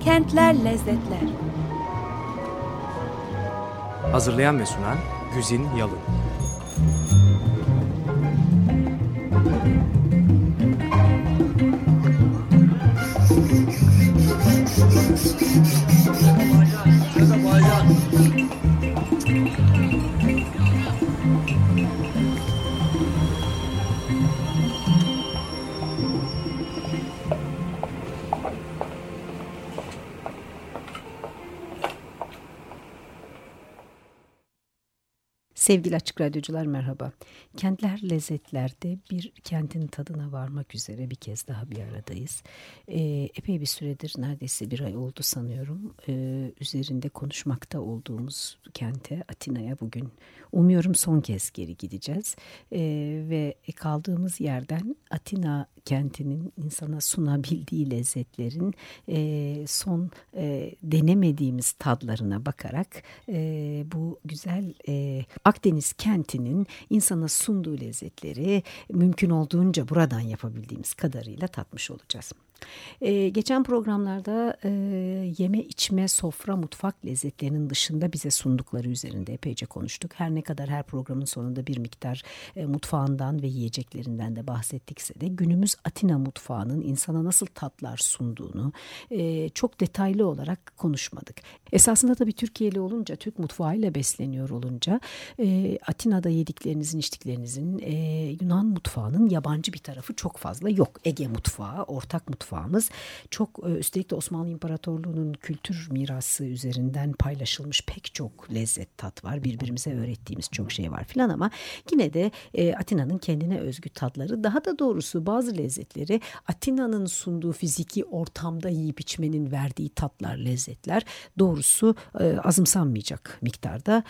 Kentler Lezzetler. Hazırlayan ve sunan Güzin Yalın Sevgili Açık Radyocular merhaba. Kentler Lezzetler'de bir kentin tadına varmak üzere bir kez daha bir aradayız. Ee, epey bir süredir neredeyse bir ay oldu sanıyorum. Ee, üzerinde konuşmakta olduğumuz kente Atina'ya bugün umuyorum son kez geri gideceğiz. Ee, ve kaldığımız yerden Atina kentinin insana sunabildiği lezzetlerin e, son e, denemediğimiz tadlarına bakarak e, bu güzel e, Akdeniz kentinin insana sunduğu lezzetleri mümkün olduğunca buradan yapabildiğimiz kadarıyla tatmış olacağız. Ee, geçen programlarda e, yeme içme sofra mutfak lezzetlerinin dışında bize sundukları üzerinde epeyce konuştuk. Her ne kadar her programın sonunda bir miktar e, mutfağından ve yiyeceklerinden de bahsettikse de günümüz Atina mutfağının insana nasıl tatlar sunduğunu e, çok detaylı olarak konuşmadık. Esasında tabii Türkiye'li olunca, Türk mutfağıyla besleniyor olunca e, Atina'da yediklerinizin, içtiklerinizin e, Yunan mutfağının yabancı bir tarafı çok fazla yok. Ege mutfağı, ortak mutfağı mutfağımız. Çok e, üstelik de Osmanlı İmparatorluğu'nun kültür mirası üzerinden paylaşılmış pek çok lezzet tat var. Birbirimize öğrettiğimiz çok şey var filan ama yine de e, Atina'nın kendine özgü tatları daha da doğrusu bazı lezzetleri Atina'nın sunduğu fiziki ortamda yiyip içmenin verdiği tatlar, lezzetler doğrusu e, azımsanmayacak miktarda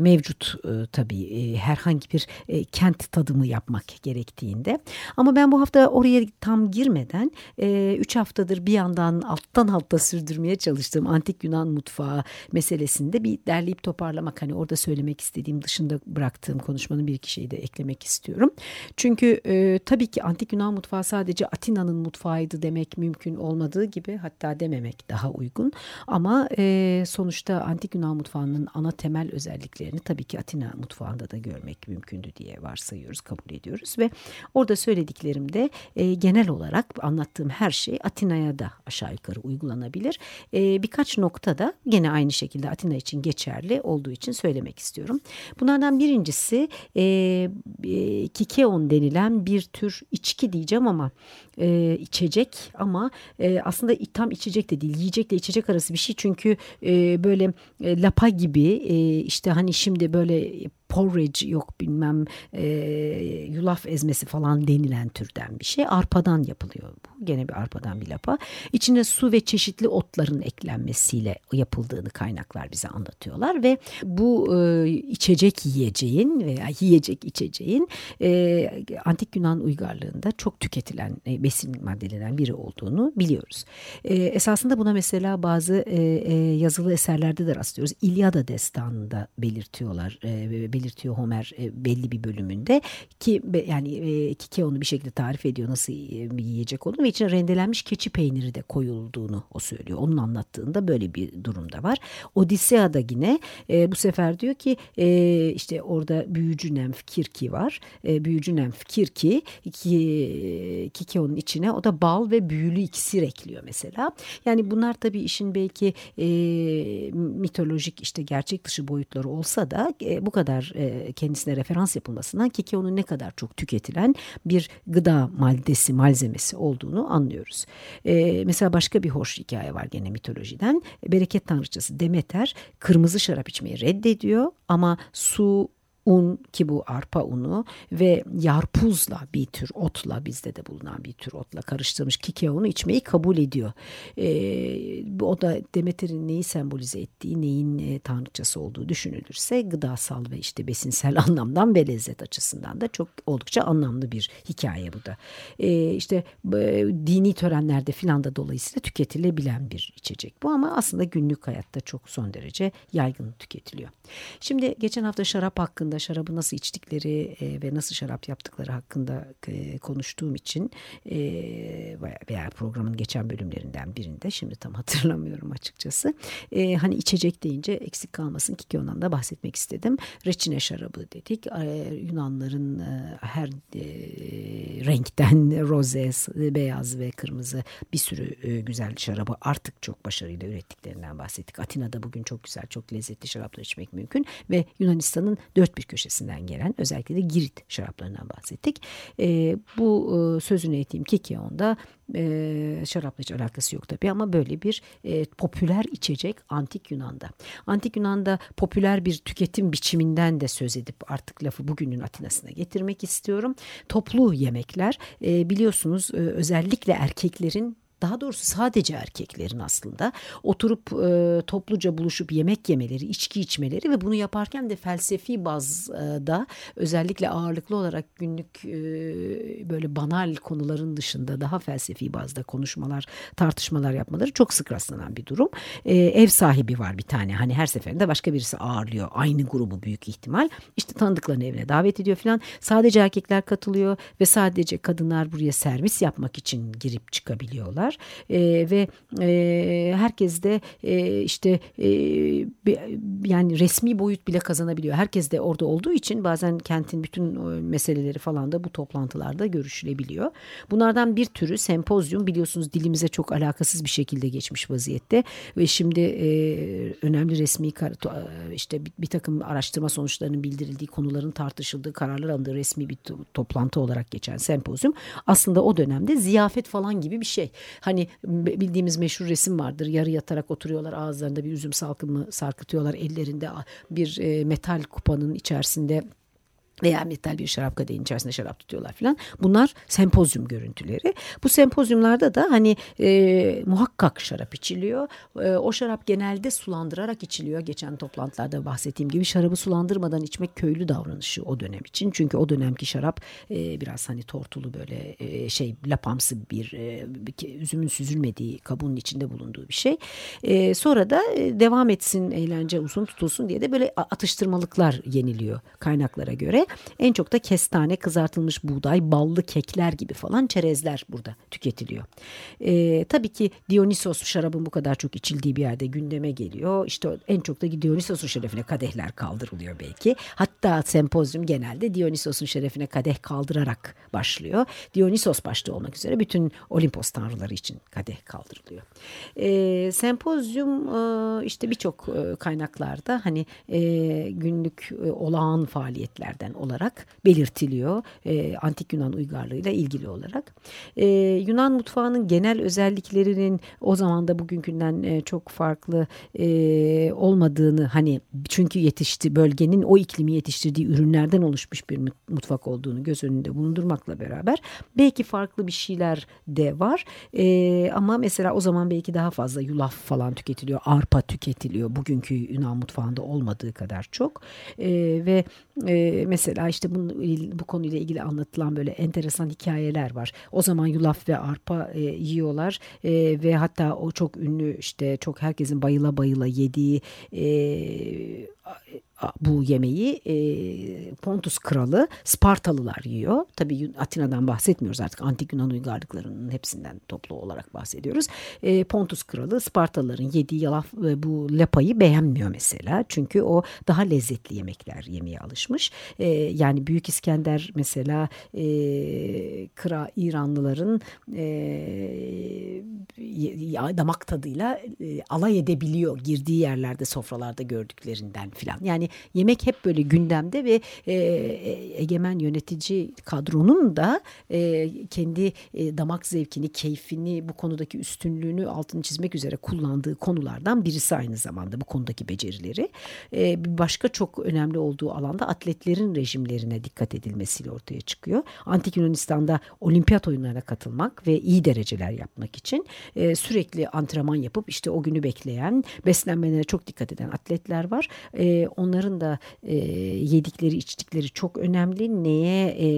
mevcut e, tabii herhangi bir e, kent tadımı yapmak gerektiğinde. Ama ben bu hafta oraya tam girmeden e, e, üç haftadır bir yandan alttan alta sürdürmeye çalıştığım antik Yunan mutfağı meselesinde bir derleyip toparlamak hani orada söylemek istediğim dışında bıraktığım konuşmanın bir iki şeyi de eklemek istiyorum. Çünkü e, tabii ki antik Yunan mutfağı sadece Atina'nın mutfağıydı demek mümkün olmadığı gibi hatta dememek daha uygun. Ama e, sonuçta antik Yunan mutfağının ana temel özelliklerini tabii ki Atina mutfağında da görmek mümkündü diye varsayıyoruz, kabul ediyoruz ve orada söylediklerimde e, genel olarak anlattığım her her şey Atina'ya da aşağı yukarı uygulanabilir. E, birkaç noktada gene aynı şekilde Atina için geçerli olduğu için söylemek istiyorum. Bunlardan birincisi e, e, kikeon denilen bir tür içki diyeceğim ama e, içecek ama e, aslında tam içecek de değil yiyecekle içecek arası bir şey çünkü e, böyle e, lapa gibi e, işte hani şimdi böyle porridge yok bilmem e, yulaf ezmesi falan denilen türden bir şey. Arpadan yapılıyor bu. Gene bir arpadan bir lapa. İçine su ve çeşitli otların eklenmesiyle yapıldığını kaynaklar bize anlatıyorlar ve bu e, içecek yiyeceğin veya yiyecek içeceğin e, antik Yunan uygarlığında çok tüketilen e, besin maddelerinden biri olduğunu biliyoruz. E, esasında buna mesela bazı e, e, yazılı eserlerde de rastlıyoruz. İlyada destanında belirtiyorlar. E, belirtiyor Homer e, belli bir bölümünde ki yani e, Kike onu bir şekilde tarif ediyor nasıl bir yiyecek olduğunu ve içine rendelenmiş keçi peyniri de koyulduğunu o söylüyor. Onun anlattığında böyle bir durumda var. Odisea'da yine e, bu sefer diyor ki e, işte orada büyücü nemf Kirki var. E, büyücü nemf Kirki ki, Kike onun içine o da bal ve büyülü iksir ekliyor mesela. Yani bunlar tabii işin belki e, mitolojik işte gerçek dışı boyutları olsa da e, bu kadar e, kendisine referans yapılmasından kekeonun ne kadar çok tüketilen bir gıda maddesi, malzemesi olduğunu anlıyoruz. E, mesela başka bir hoş hikaye var gene mitolojiden. Bereket tanrıçası Demeter kırmızı şarap içmeyi reddediyor ama su, un ki bu arpa unu ve yarpuzla bir tür otla bizde de bulunan bir tür otla karıştırılmış kikeonu içmeyi kabul ediyor. E, o da Demeter'in neyi sembolize ettiği, neyin e, tanrıçası olduğu düşünülürse gıdasal ve işte besinsel anlamdan ve lezzet açısından da çok oldukça anlamlı bir hikaye bu da. E, işte e, dini törenlerde filan da dolayısıyla tüketilebilen bir içecek bu ama aslında günlük hayatta çok son derece yaygın tüketiliyor. Şimdi geçen hafta şarap hakkında hakkında şarabı nasıl içtikleri e, ve nasıl şarap yaptıkları hakkında e, konuştuğum için e, veya programın geçen bölümlerinden birinde şimdi tam hatırlamıyorum açıkçası. E, hani içecek deyince eksik kalmasın ki ondan da bahsetmek istedim. Reçine şarabı dedik. E, Yunanların e, her e, renkten roze, beyaz ve kırmızı bir sürü e, güzel şarabı artık çok başarıyla ürettiklerinden bahsettik. Atina'da bugün çok güzel, çok lezzetli şaraplar içmek mümkün ve Yunanistan'ın dört bir köşesinden gelen özellikle de Girit şaraplarından bahsettik. E, bu e, sözünü ettiğim Kikion'da e, şarapla hiç alakası yok tabii ama böyle bir e, popüler içecek antik Yunan'da. Antik Yunan'da popüler bir tüketim biçiminden de söz edip artık lafı bugünün Atina'sına getirmek istiyorum. Toplu yemekler e, biliyorsunuz e, özellikle erkeklerin daha doğrusu sadece erkeklerin aslında oturup e, topluca buluşup yemek yemeleri, içki içmeleri ve bunu yaparken de felsefi bazda özellikle ağırlıklı olarak günlük e, böyle banal konuların dışında daha felsefi bazda konuşmalar, tartışmalar yapmaları çok sık rastlanan bir durum. E, ev sahibi var bir tane hani her seferinde başka birisi ağırlıyor aynı grubu büyük ihtimal. İşte tanıdıklarını evine davet ediyor falan. Sadece erkekler katılıyor ve sadece kadınlar buraya servis yapmak için girip çıkabiliyorlar var e, ve e, herkes de e, işte e, yani resmi boyut bile kazanabiliyor. Herkes de orada olduğu için bazen kentin bütün meseleleri falan da bu toplantılarda görüşülebiliyor. Bunlardan bir türü sempozyum biliyorsunuz dilimize çok alakasız bir şekilde geçmiş vaziyette ve şimdi e, önemli resmi işte bir, bir takım araştırma sonuçlarının bildirildiği konuların tartışıldığı kararlar alındığı resmi bir toplantı olarak geçen sempozyum aslında o dönemde ziyafet falan gibi bir şey. Hani bildiğimiz meşhur resim vardır. Yarı yatarak oturuyorlar ağızlarında bir üzüm salkımı sarkıtıyorlar. Ellerinde bir e, metal kupanın içerisinde veya metal bir şarap kadehin içerisinde şarap tutuyorlar falan. Bunlar sempozyum görüntüleri. Bu sempozyumlarda da hani e, muhakkak şarap içiliyor. E, o şarap genelde sulandırarak içiliyor. Geçen toplantılarda bahsettiğim gibi şarabı sulandırmadan içmek köylü davranışı o dönem için. Çünkü o dönemki şarap e, biraz hani tortulu böyle e, şey lapamsı bir, e, üzümün süzülmediği kabuğun içinde bulunduğu bir şey. E, sonra da e, devam etsin eğlence uzun tutulsun diye de böyle atıştırmalıklar yeniliyor kaynaklara göre. En çok da kestane, kızartılmış buğday, ballı kekler gibi falan çerezler burada tüketiliyor. E, tabii ki Dionysos şarabın bu kadar çok içildiği bir yerde gündeme geliyor. İşte en çok da Dionysos'un şerefine kadehler kaldırılıyor belki. Hatta sempozyum genelde Dionysos'un şerefine kadeh kaldırarak başlıyor. Dionysos başta olmak üzere bütün Olimpos tanrıları için kadeh kaldırılıyor. E, sempozyum e, işte birçok e, kaynaklarda hani e, günlük e, olağan faaliyetlerden olarak belirtiliyor. E, Antik Yunan uygarlığıyla ilgili olarak. E, Yunan mutfağının genel özelliklerinin o zaman da bugünkünden e, çok farklı e, olmadığını hani çünkü yetişti bölgenin o iklimi yetiştirdiği ürünlerden oluşmuş bir mutfak olduğunu göz önünde bulundurmakla beraber belki farklı bir şeyler de var. E, ama mesela o zaman belki daha fazla yulaf falan tüketiliyor. Arpa tüketiliyor. Bugünkü Yunan mutfağında olmadığı kadar çok. E, ve e, mesela işte bu, bu konuyla ilgili anlatılan böyle enteresan hikayeler var. O zaman yulaf ve arpa e, yiyorlar e, ve hatta o çok ünlü işte çok herkesin bayıla bayıla yediği e, bu yemeği e, Pontus kralı Spartalılar yiyor. Tabii Atina'dan bahsetmiyoruz artık antik Yunan uygarlıklarının hepsinden toplu olarak bahsediyoruz. E, Pontus kralı Spartalıların yediği yalaf e, bu lapayı beğenmiyor mesela. Çünkü o daha lezzetli yemekler yemeye alışmış. E, yani Büyük İskender mesela e, kra İranlıların e, damak tadıyla e, alay edebiliyor girdiği yerlerde sofralarda gördüklerinden filan. Yani yemek hep böyle gündemde ve e, e, egemen yönetici kadronun da e, kendi e, damak zevkini, keyfini, bu konudaki üstünlüğünü altını çizmek üzere kullandığı konulardan birisi aynı zamanda bu konudaki becerileri. E, başka çok önemli olduğu alanda atletlerin rejimlerine dikkat edilmesiyle ortaya çıkıyor. Antik Yunanistan'da olimpiyat oyunlarına katılmak ve iyi dereceler yapmak için e, e, sürekli antrenman yapıp işte o günü bekleyen, beslenmelerine çok dikkat eden atletler var. E, onların da e, yedikleri, içtikleri çok önemli. Neye e,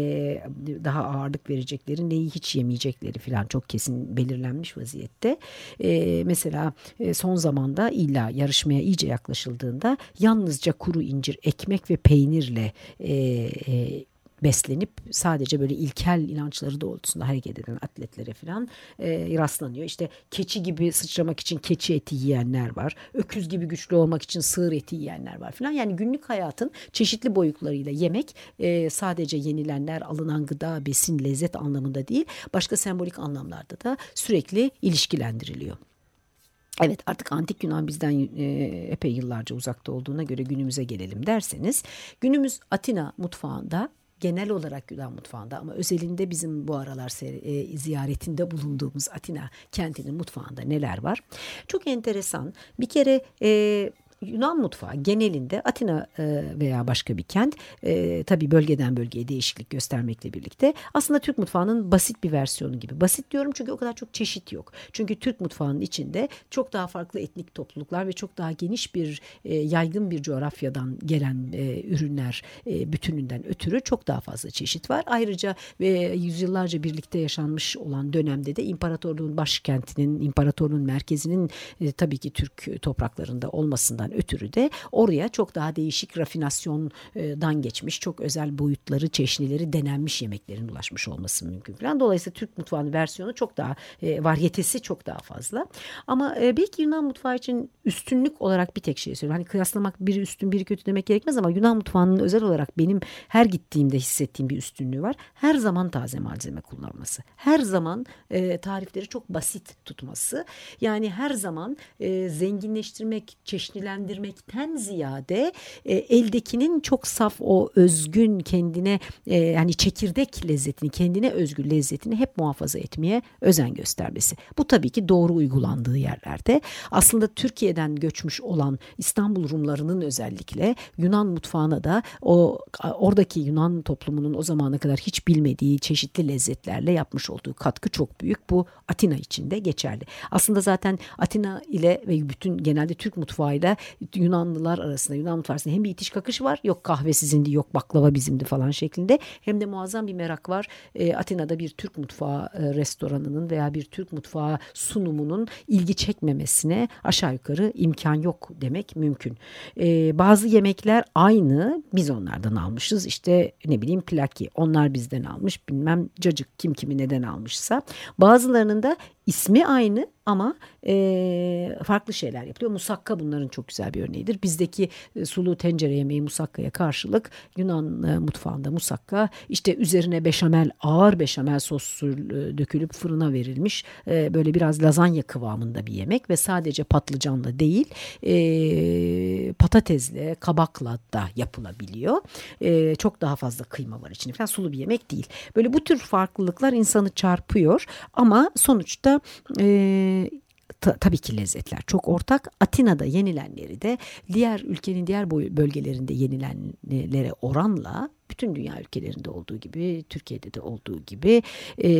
daha ağırlık verecekleri, neyi hiç yemeyecekleri falan çok kesin belirlenmiş vaziyette. E, mesela e, son zamanda illa yarışmaya iyice yaklaşıldığında yalnızca kuru incir, ekmek ve peynirle e, e, beslenip sadece böyle ilkel inançları doğrultusunda hareket eden atletlere falan e, rastlanıyor. İşte keçi gibi sıçramak için keçi eti yiyenler var. Öküz gibi güçlü olmak için sığır eti yiyenler var falan. Yani günlük hayatın çeşitli boyutlarıyla yemek e, sadece yenilenler, alınan gıda, besin, lezzet anlamında değil başka sembolik anlamlarda da sürekli ilişkilendiriliyor. Evet artık antik Yunan bizden e, epey yıllarca uzakta olduğuna göre günümüze gelelim derseniz günümüz Atina mutfağında genel olarak Yunan mutfağında ama özelinde bizim bu aralar e, ziyaretinde bulunduğumuz Atina kentinin mutfağında neler var? Çok enteresan. Bir kere e, Yunan mutfağı genelinde Atina e, veya başka bir kent e, tabii bölgeden bölgeye değişiklik göstermekle birlikte aslında Türk mutfağının basit bir versiyonu gibi. Basit diyorum çünkü o kadar çok çeşit yok. Çünkü Türk mutfağının içinde çok daha farklı etnik topluluklar ve çok daha geniş bir e, yaygın bir coğrafyadan gelen ürünler bütününden ötürü çok daha fazla çeşit var. Ayrıca ve yüzyıllarca birlikte yaşanmış olan dönemde de imparatorluğun başkentinin, imparatorluğun merkezinin tabii ki Türk topraklarında olmasından olmasından ötürü de oraya çok daha değişik rafinasyondan geçmiş, çok özel boyutları, çeşnileri denenmiş yemeklerin ulaşmış olması mümkün falan. Dolayısıyla Türk mutfağının versiyonu çok daha e, varyetesi çok daha fazla. Ama e, belki Yunan mutfağı için üstünlük olarak bir tek şey söylüyorum. Hani kıyaslamak biri üstün biri kötü demek gerekmez ama Yunan mutfağının özel olarak benim her gittiğimde hissettiğim bir üstünlüğü var. Her zaman taze malzeme kullanması. Her zaman e, tarifleri çok basit tutması. Yani her zaman e, zenginleştirmek, çeşnilen değerlendirmekten ziyade e, eldekinin çok saf o özgün kendine e, yani çekirdek lezzetini kendine özgü lezzetini hep muhafaza etmeye özen göstermesi. Bu tabii ki doğru uygulandığı yerlerde. Aslında Türkiye'den göçmüş olan İstanbul Rumlarının özellikle Yunan mutfağına da o oradaki Yunan toplumunun o zamana kadar hiç bilmediği çeşitli lezzetlerle yapmış olduğu katkı çok büyük. Bu Atina için de geçerli. Aslında zaten Atina ile ve bütün genelde Türk mutfağıyla Yunanlılar arasında Yunan mutfağı arasında hem bir itiş kakış var yok kahve sizindi yok baklava bizimdi falan şeklinde hem de muazzam bir merak var. E, Atina'da bir Türk mutfağı e, restoranının veya bir Türk mutfağı sunumunun ilgi çekmemesine aşağı yukarı imkan yok demek mümkün. E, bazı yemekler aynı biz onlardan almışız işte ne bileyim plaki onlar bizden almış bilmem cacık kim kimi neden almışsa bazılarının da ismi aynı ama e, farklı şeyler yapılıyor. Musakka bunların çok güzel bir örneğidir. Bizdeki e, sulu tencere yemeği musakkaya karşılık Yunan e, mutfağında musakka işte üzerine beşamel ağır beşamel sosu e, dökülüp fırına verilmiş e, böyle biraz lazanya kıvamında bir yemek ve sadece patlıcanla değil e, patatesle kabakla da yapılabiliyor. E, çok daha fazla kıyma var içinde falan sulu bir yemek değil. Böyle bu tür farklılıklar insanı çarpıyor ama sonuçta e, ta, tabii ki lezzetler çok ortak. Atina'da yenilenleri de diğer ülkenin diğer bölgelerinde yenilenlere oranla bütün dünya ülkelerinde olduğu gibi Türkiye'de de olduğu gibi e,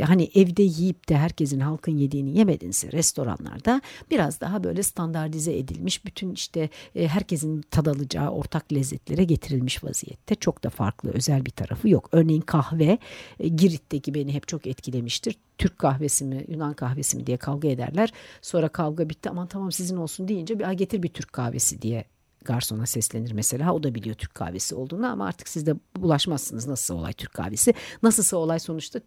hani evde yiyip de herkesin halkın yediğini yemedinse restoranlarda biraz daha böyle standartize edilmiş bütün işte e, herkesin tadalacağı ortak lezzetlere getirilmiş vaziyette çok da farklı özel bir tarafı yok. Örneğin kahve e, Girit'teki beni hep çok etkilemiştir. Türk kahvesi mi Yunan kahvesi mi diye kavga ederler. Sonra kavga bitti aman tamam sizin olsun deyince bir getir bir Türk kahvesi diye garsona seslenir mesela. O da biliyor Türk kahvesi olduğunu ama artık siz de bulaşmazsınız nasıl olay Türk kahvesi. Nasılsa olay sonuçta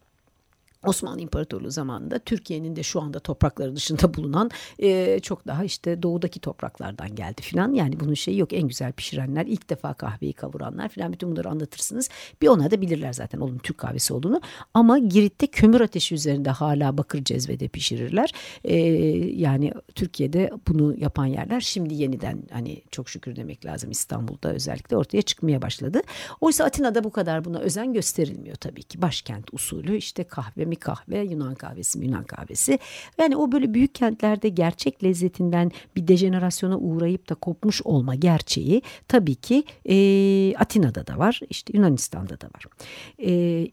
Osmanlı İmparatorluğu zamanında Türkiye'nin de şu anda toprakları dışında bulunan e, çok daha işte doğudaki topraklardan geldi filan. Yani bunun şeyi yok en güzel pişirenler ilk defa kahveyi kavuranlar filan bütün bunları anlatırsınız. Bir ona da bilirler zaten onun Türk kahvesi olduğunu. Ama Girit'te kömür ateşi üzerinde hala bakır cezvede pişirirler. E, yani Türkiye'de bunu yapan yerler şimdi yeniden hani çok şükür demek lazım İstanbul'da özellikle ortaya çıkmaya başladı. Oysa Atina'da bu kadar buna özen gösterilmiyor tabii ki. Başkent usulü işte kahve mi kahve, Yunan kahvesi Yunan kahvesi. Yani o böyle büyük kentlerde gerçek lezzetinden bir dejenerasyona uğrayıp da kopmuş olma gerçeği tabii ki e, Atina'da da var, işte Yunanistan'da da var. E,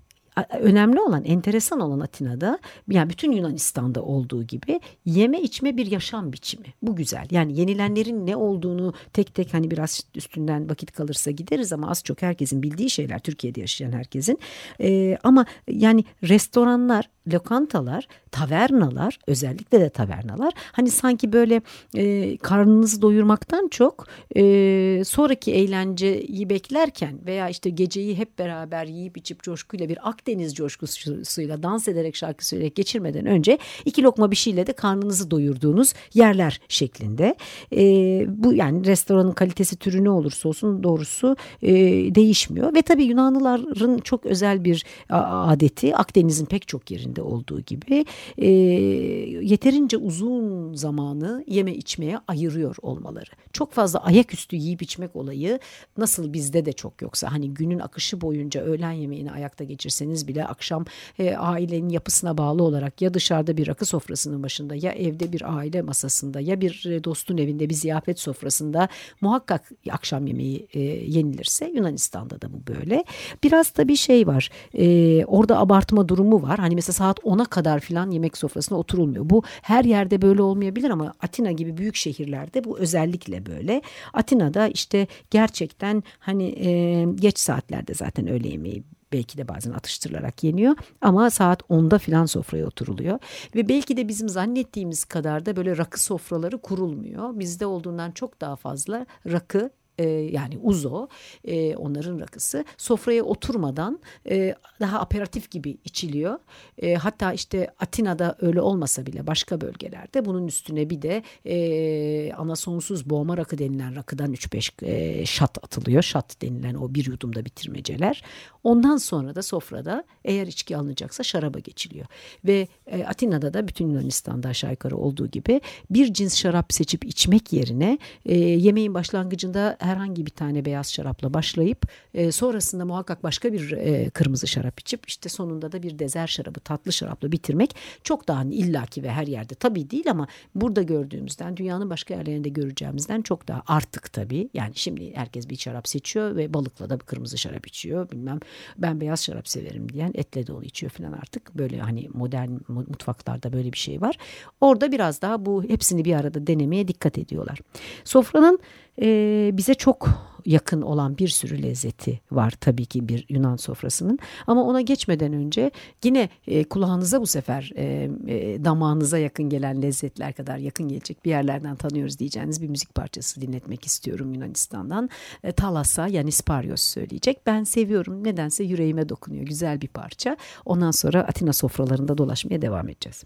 önemli olan, enteresan olan Atina'da yani bütün Yunanistan'da olduğu gibi yeme içme bir yaşam biçimi. Bu güzel. Yani yenilenlerin ne olduğunu tek tek hani biraz üstünden vakit kalırsa gideriz ama az çok herkesin bildiği şeyler Türkiye'de yaşayan herkesin. Ee, ama yani restoranlar lokantalar, tavernalar özellikle de tavernalar hani sanki böyle e, karnınızı doyurmaktan çok e, sonraki eğlenceyi beklerken veya işte geceyi hep beraber yiyip içip coşkuyla bir Akdeniz coşkusuyla dans ederek şarkı söyleyerek geçirmeden önce iki lokma bir şeyle de karnınızı doyurduğunuz yerler şeklinde. E, bu yani restoranın kalitesi türü ne olursa olsun doğrusu e, değişmiyor ve tabii Yunanlıların çok özel bir adeti Akdeniz'in pek çok yerinde olduğu gibi e, yeterince uzun zamanı yeme içmeye ayırıyor olmaları. Çok fazla ayaküstü yiyip içmek olayı nasıl bizde de çok yoksa hani günün akışı boyunca öğlen yemeğini ayakta geçirseniz bile akşam e, ailenin yapısına bağlı olarak ya dışarıda bir rakı sofrasının başında ya evde bir aile masasında ya bir e, dostun evinde bir ziyafet sofrasında muhakkak akşam yemeği e, yenilirse Yunanistan'da da bu böyle. Biraz da bir şey var. E, orada abartma durumu var. Hani mesela saat 10'a kadar filan yemek sofrasına oturulmuyor. Bu her yerde böyle olmayabilir ama Atina gibi büyük şehirlerde bu özellikle böyle. Atina'da işte gerçekten hani e, geç saatlerde zaten öğle yemeği belki de bazen atıştırılarak yeniyor ama saat 10'da filan sofraya oturuluyor ve belki de bizim zannettiğimiz kadar da böyle rakı sofraları kurulmuyor. Bizde olduğundan çok daha fazla rakı e, yani uzo e, onların rakısı sofraya oturmadan e, daha aperatif gibi içiliyor. E, hatta işte Atina'da öyle olmasa bile başka bölgelerde bunun üstüne bir de e, anasonsuz boğma rakı denilen rakıdan 3-5 e, şat atılıyor. Şat denilen o bir yudumda bitirmeceler. Ondan sonra da sofrada eğer içki alınacaksa şaraba geçiliyor. Ve e, Atina'da da bütün Yunanistan'da aşağı yukarı olduğu gibi bir cins şarap seçip içmek yerine e, yemeğin başlangıcında herhangi bir tane beyaz şarapla başlayıp e, sonrasında muhakkak başka bir e, kırmızı şarap içip işte sonunda da bir dezer şarabı tatlı şarapla bitirmek çok daha hani illaki ve her yerde tabii değil ama burada gördüğümüzden dünyanın başka yerlerinde göreceğimizden çok daha artık tabii. Yani şimdi herkes bir şarap seçiyor ve balıkla da bir kırmızı şarap içiyor bilmem ben beyaz şarap severim diyen etle dolu içiyor falan artık böyle hani modern mutfaklarda böyle bir şey var. Orada biraz daha bu hepsini bir arada denemeye dikkat ediyorlar. Sofranın e, bize çok yakın olan bir sürü lezzeti var tabii ki bir Yunan sofrasının. Ama ona geçmeden önce yine e, kulağınıza bu sefer e, e, damağınıza yakın gelen lezzetler kadar yakın gelecek bir yerlerden tanıyoruz diyeceğiniz bir müzik parçası dinletmek istiyorum Yunanistan'dan. E, Talasa yani Sparios söyleyecek. Ben seviyorum nedense yüreğime dokunuyor güzel bir parça. Ondan sonra Atina sofralarında dolaşmaya devam edeceğiz.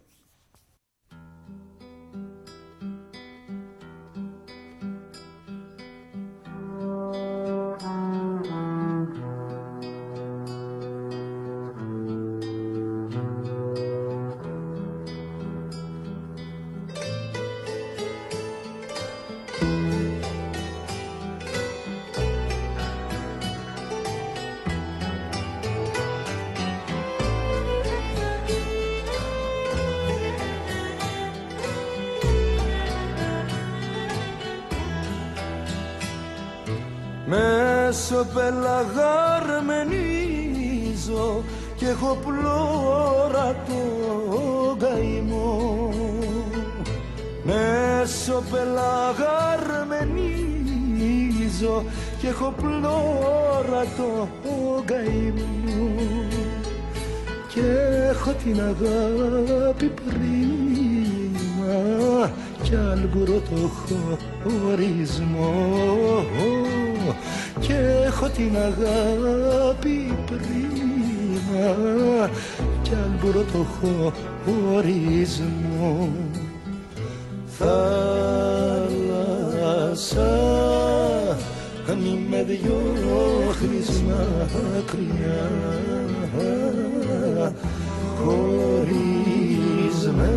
Μέσω πελαγαρμενίζω και έχω πλώρα το καημό και έχω την αγάπη πρίμα κι άλμπουρο το χωρισμό. Και έχω την αγάπη πρίμα κι άλμπουρο το χωρισμό θάλασσα αν με δυο χρυσ μακριά. Χωρίς με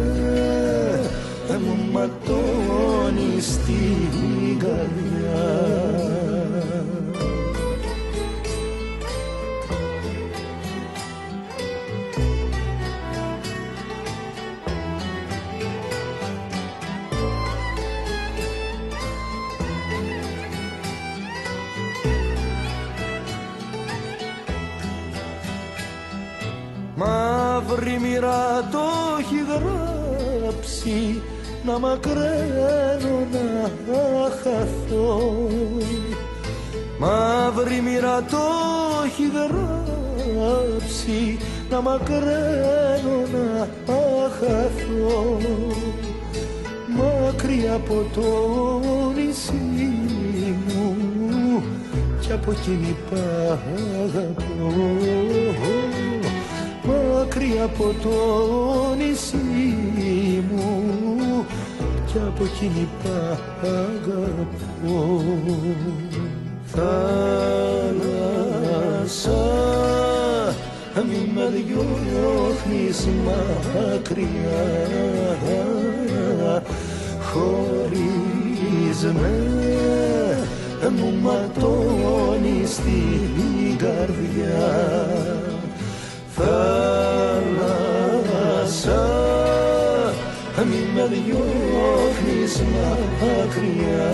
μου ματώνει στην καρδιά. Μοίρα το έχει γράψει να μακραίνω να χαθώ. Μαύρη μοίρα το έχει γράψει να μακραίνω να χαθώ. Μακριά από το νησί μου κι από εκείνη αγαπώ μακριά από το νησί μου κι από εκείνη αγαπώ θάλασσα μη με διώχνεις μακριά. Χωρίς με μου ματώνεις την καρδιά. Θάλασσα Yoksa Mimer yok nisma kriya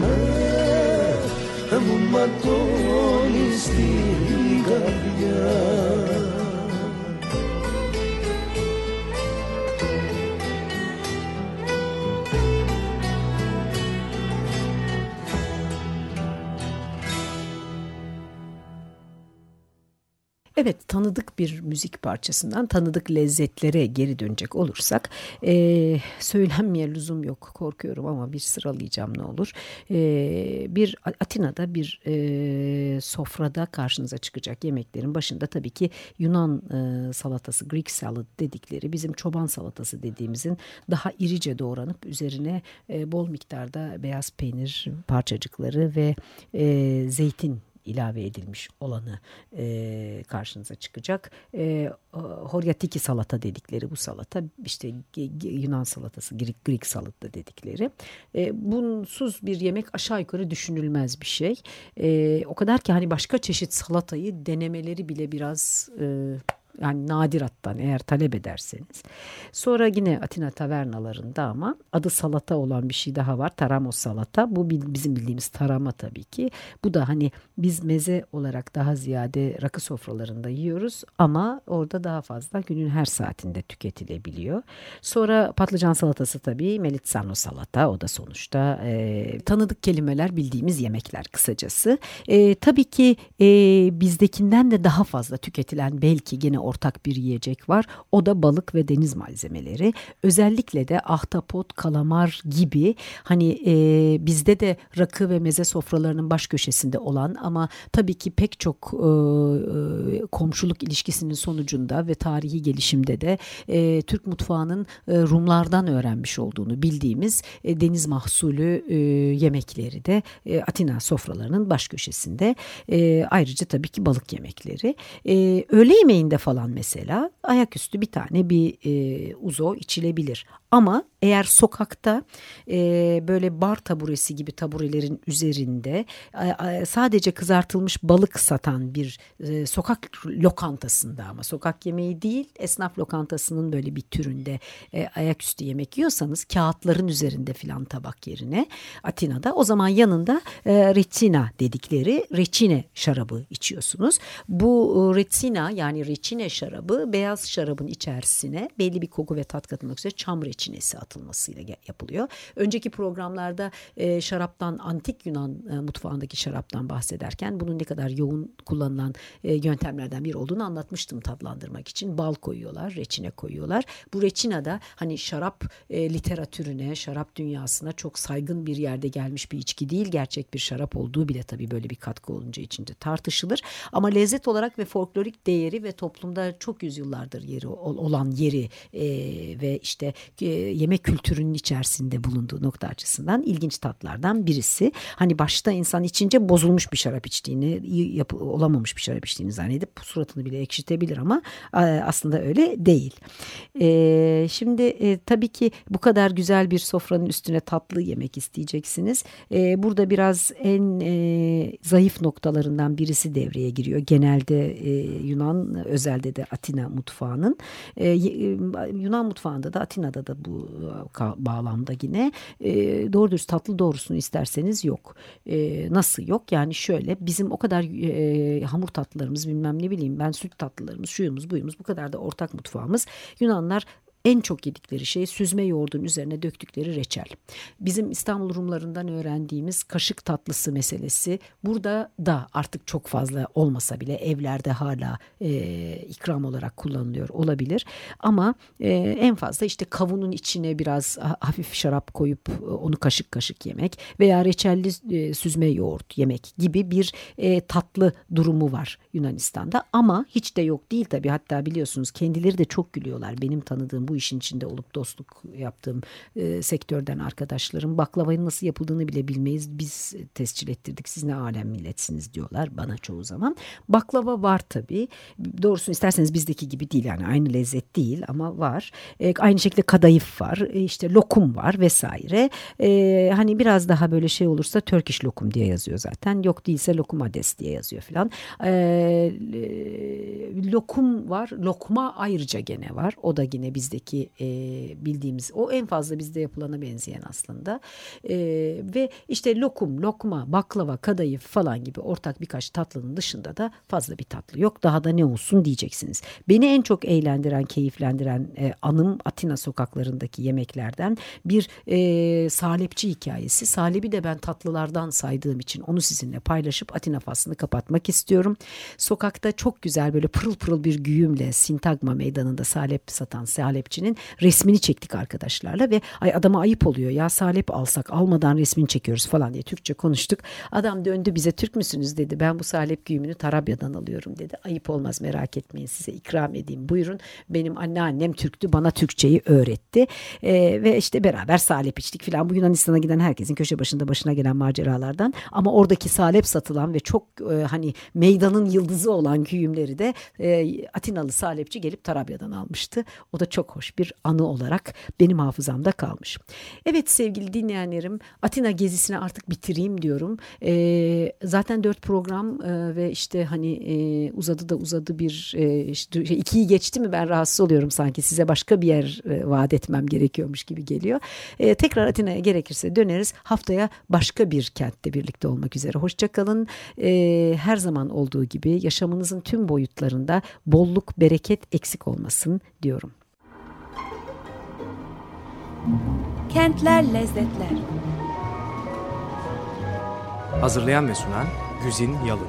με Μου ματώνει στην καρδιά Evet tanıdık bir müzik parçasından tanıdık lezzetlere geri dönecek olursak e, söylenmeye lüzum yok korkuyorum ama bir sıralayacağım ne olur. E, bir Atina'da bir e, sofrada karşınıza çıkacak yemeklerin başında tabii ki Yunan e, salatası Greek salad dedikleri bizim çoban salatası dediğimizin daha irice doğranıp üzerine e, bol miktarda beyaz peynir parçacıkları ve e, zeytin ilave edilmiş olanı e, karşınıza çıkacak. E, Horyatiki salata dedikleri bu salata işte Yunan salatası Greek, Greek salata dedikleri. E, bunsuz bir yemek aşağı yukarı düşünülmez bir şey. E, o kadar ki hani başka çeşit salatayı denemeleri bile biraz... E, yani nadirattan eğer talep ederseniz. Sonra yine Atina tavernalarında ama adı salata olan bir şey daha var. Taramos salata. Bu bizim bildiğimiz tarama tabii ki. Bu da hani biz meze olarak daha ziyade rakı sofralarında yiyoruz ama orada daha fazla günün her saatinde tüketilebiliyor. Sonra patlıcan salatası tabii melitsano salata o da sonuçta e, tanıdık kelimeler bildiğimiz yemekler kısacası. E, tabii ki e, bizdekinden de daha fazla tüketilen belki yine ortak bir yiyecek var. O da balık ve deniz malzemeleri. Özellikle de ahtapot, kalamar gibi hani e, bizde de rakı ve meze sofralarının baş köşesinde olan ama tabii ki pek çok e, e, komşuluk ilişkisinin sonucunda ve tarihi gelişimde de e, Türk mutfağının e, Rumlardan öğrenmiş olduğunu bildiğimiz e, deniz mahsulü e, yemekleri de e, Atina sofralarının baş köşesinde. E, ayrıca tabii ki balık yemekleri. E, öğle yemeğinde falan falan mesela ayaküstü bir tane bir e, uzo içilebilir. Ama eğer sokakta e, böyle bar taburesi gibi taburelerin üzerinde e, sadece kızartılmış balık satan bir e, sokak lokantasında ama sokak yemeği değil esnaf lokantasının böyle bir türünde e, ayaküstü yemek yiyorsanız kağıtların üzerinde filan tabak yerine Atina'da o zaman yanında e, reçina dedikleri reçine şarabı içiyorsunuz. Bu e, reçina yani reçine şarabı beyaz şarabın içerisine belli bir koku ve tat katılmak üzere çam reçinesi atılmasıyla yapılıyor. Önceki programlarda e, şaraptan antik Yunan e, mutfağındaki şaraptan bahsederken bunun ne kadar yoğun kullanılan e, yöntemlerden biri olduğunu anlatmıştım tadlandırmak için. Bal koyuyorlar, reçine koyuyorlar. Bu reçina da hani şarap e, literatürüne, şarap dünyasına çok saygın bir yerde gelmiş bir içki değil. Gerçek bir şarap olduğu bile tabii böyle bir katkı olunca içinde tartışılır. Ama lezzet olarak ve folklorik değeri ve toplumda çok yüzyıllardır yeri olan yeri e, ve işte e, yemek kültürünün içerisinde bulunduğu nokta açısından ilginç tatlardan birisi. Hani başta insan içince bozulmuş bir şarap içtiğini, yapı, olamamış bir şarap içtiğini zannedip suratını bile ekşitebilir ama e, aslında öyle değil. E, şimdi e, tabii ki bu kadar güzel bir sofranın üstüne tatlı yemek isteyeceksiniz. E, burada biraz en e, zayıf noktalarından birisi devreye giriyor. Genelde e, Yunan özelde de Atina mutfağının. E, Yunan mutfağında da Atina'da da bu bağlamda yine e, doğru dürüst tatlı doğrusunu isterseniz yok. E, nasıl yok? Yani şöyle bizim o kadar e, hamur tatlılarımız bilmem ne bileyim ben süt tatlılarımız şuyumuz buyumuz bu kadar da ortak mutfağımız. Yunanlar en çok yedikleri şey süzme yoğurdun üzerine döktükleri reçel. Bizim İstanbul Rumlarından öğrendiğimiz kaşık tatlısı meselesi burada da artık çok fazla olmasa bile evlerde hala e, ikram olarak kullanılıyor olabilir. Ama e, en fazla işte kavunun içine biraz hafif şarap koyup e, onu kaşık kaşık yemek veya reçelli e, süzme yoğurt yemek gibi bir e, tatlı durumu var Yunanistan'da. Ama hiç de yok değil tabii hatta biliyorsunuz kendileri de çok gülüyorlar benim tanıdığım bu bu işin içinde olup dostluk yaptığım e, sektörden arkadaşlarım baklavanın nasıl yapıldığını bile bilmeyiz. Biz tescil ettirdik siz ne alem milletsiniz diyorlar bana çoğu zaman. Baklava var tabii. Doğrusunu isterseniz bizdeki gibi değil yani aynı lezzet değil ama var. E, aynı şekilde kadayıf var. E, işte lokum var vesaire. E, hani biraz daha böyle şey olursa Turkish lokum diye yazıyor zaten. Yok değilse lokum ades diye yazıyor filan. E, lokum var. Lokma ayrıca gene var. O da yine bizdeki Türkiye'deki e, bildiğimiz o en fazla bizde yapılana benzeyen aslında. E, ve işte lokum, lokma, baklava, kadayıf falan gibi ortak birkaç tatlının dışında da fazla bir tatlı yok. Daha da ne olsun diyeceksiniz. Beni en çok eğlendiren, keyiflendiren e, anım Atina sokaklarındaki yemeklerden bir e, salepçi hikayesi. Salebi de ben tatlılardan saydığım için onu sizinle paylaşıp Atina faslını kapatmak istiyorum. Sokakta çok güzel böyle pırıl pırıl bir güğümle Sintagma meydanında salep satan salepçi salepçinin resmini çektik arkadaşlarla ve ay adama ayıp oluyor ya salep alsak almadan resmini çekiyoruz falan diye Türkçe konuştuk. Adam döndü bize Türk müsünüz dedi ben bu salep güğümünü Tarabya'dan alıyorum dedi. Ayıp olmaz merak etmeyin size ikram edeyim buyurun. Benim anneannem Türktü bana Türkçeyi öğretti ee, ve işte beraber salep içtik filan. Bu Yunanistan'a giden herkesin köşe başında başına gelen maceralardan ama oradaki salep satılan ve çok e, hani meydanın yıldızı olan güğümleri de e, Atinalı salepçi gelip Tarabya'dan almıştı. O da çok hoş bir anı olarak benim hafızamda kalmış. Evet sevgili dinleyenlerim Atina gezisini artık bitireyim diyorum. E, zaten dört program e, ve işte hani e, uzadı da uzadı bir e, işte, ikiyi geçti mi ben rahatsız oluyorum sanki size başka bir yer e, vaat etmem gerekiyormuş gibi geliyor. E, tekrar Atina'ya gerekirse döneriz. Haftaya başka bir kentte birlikte olmak üzere. Hoşçakalın. E, her zaman olduğu gibi yaşamınızın tüm boyutlarında bolluk, bereket eksik olmasın diyorum. Kentler Lezzetler. Hazırlayan ve sunan Güzin Yalın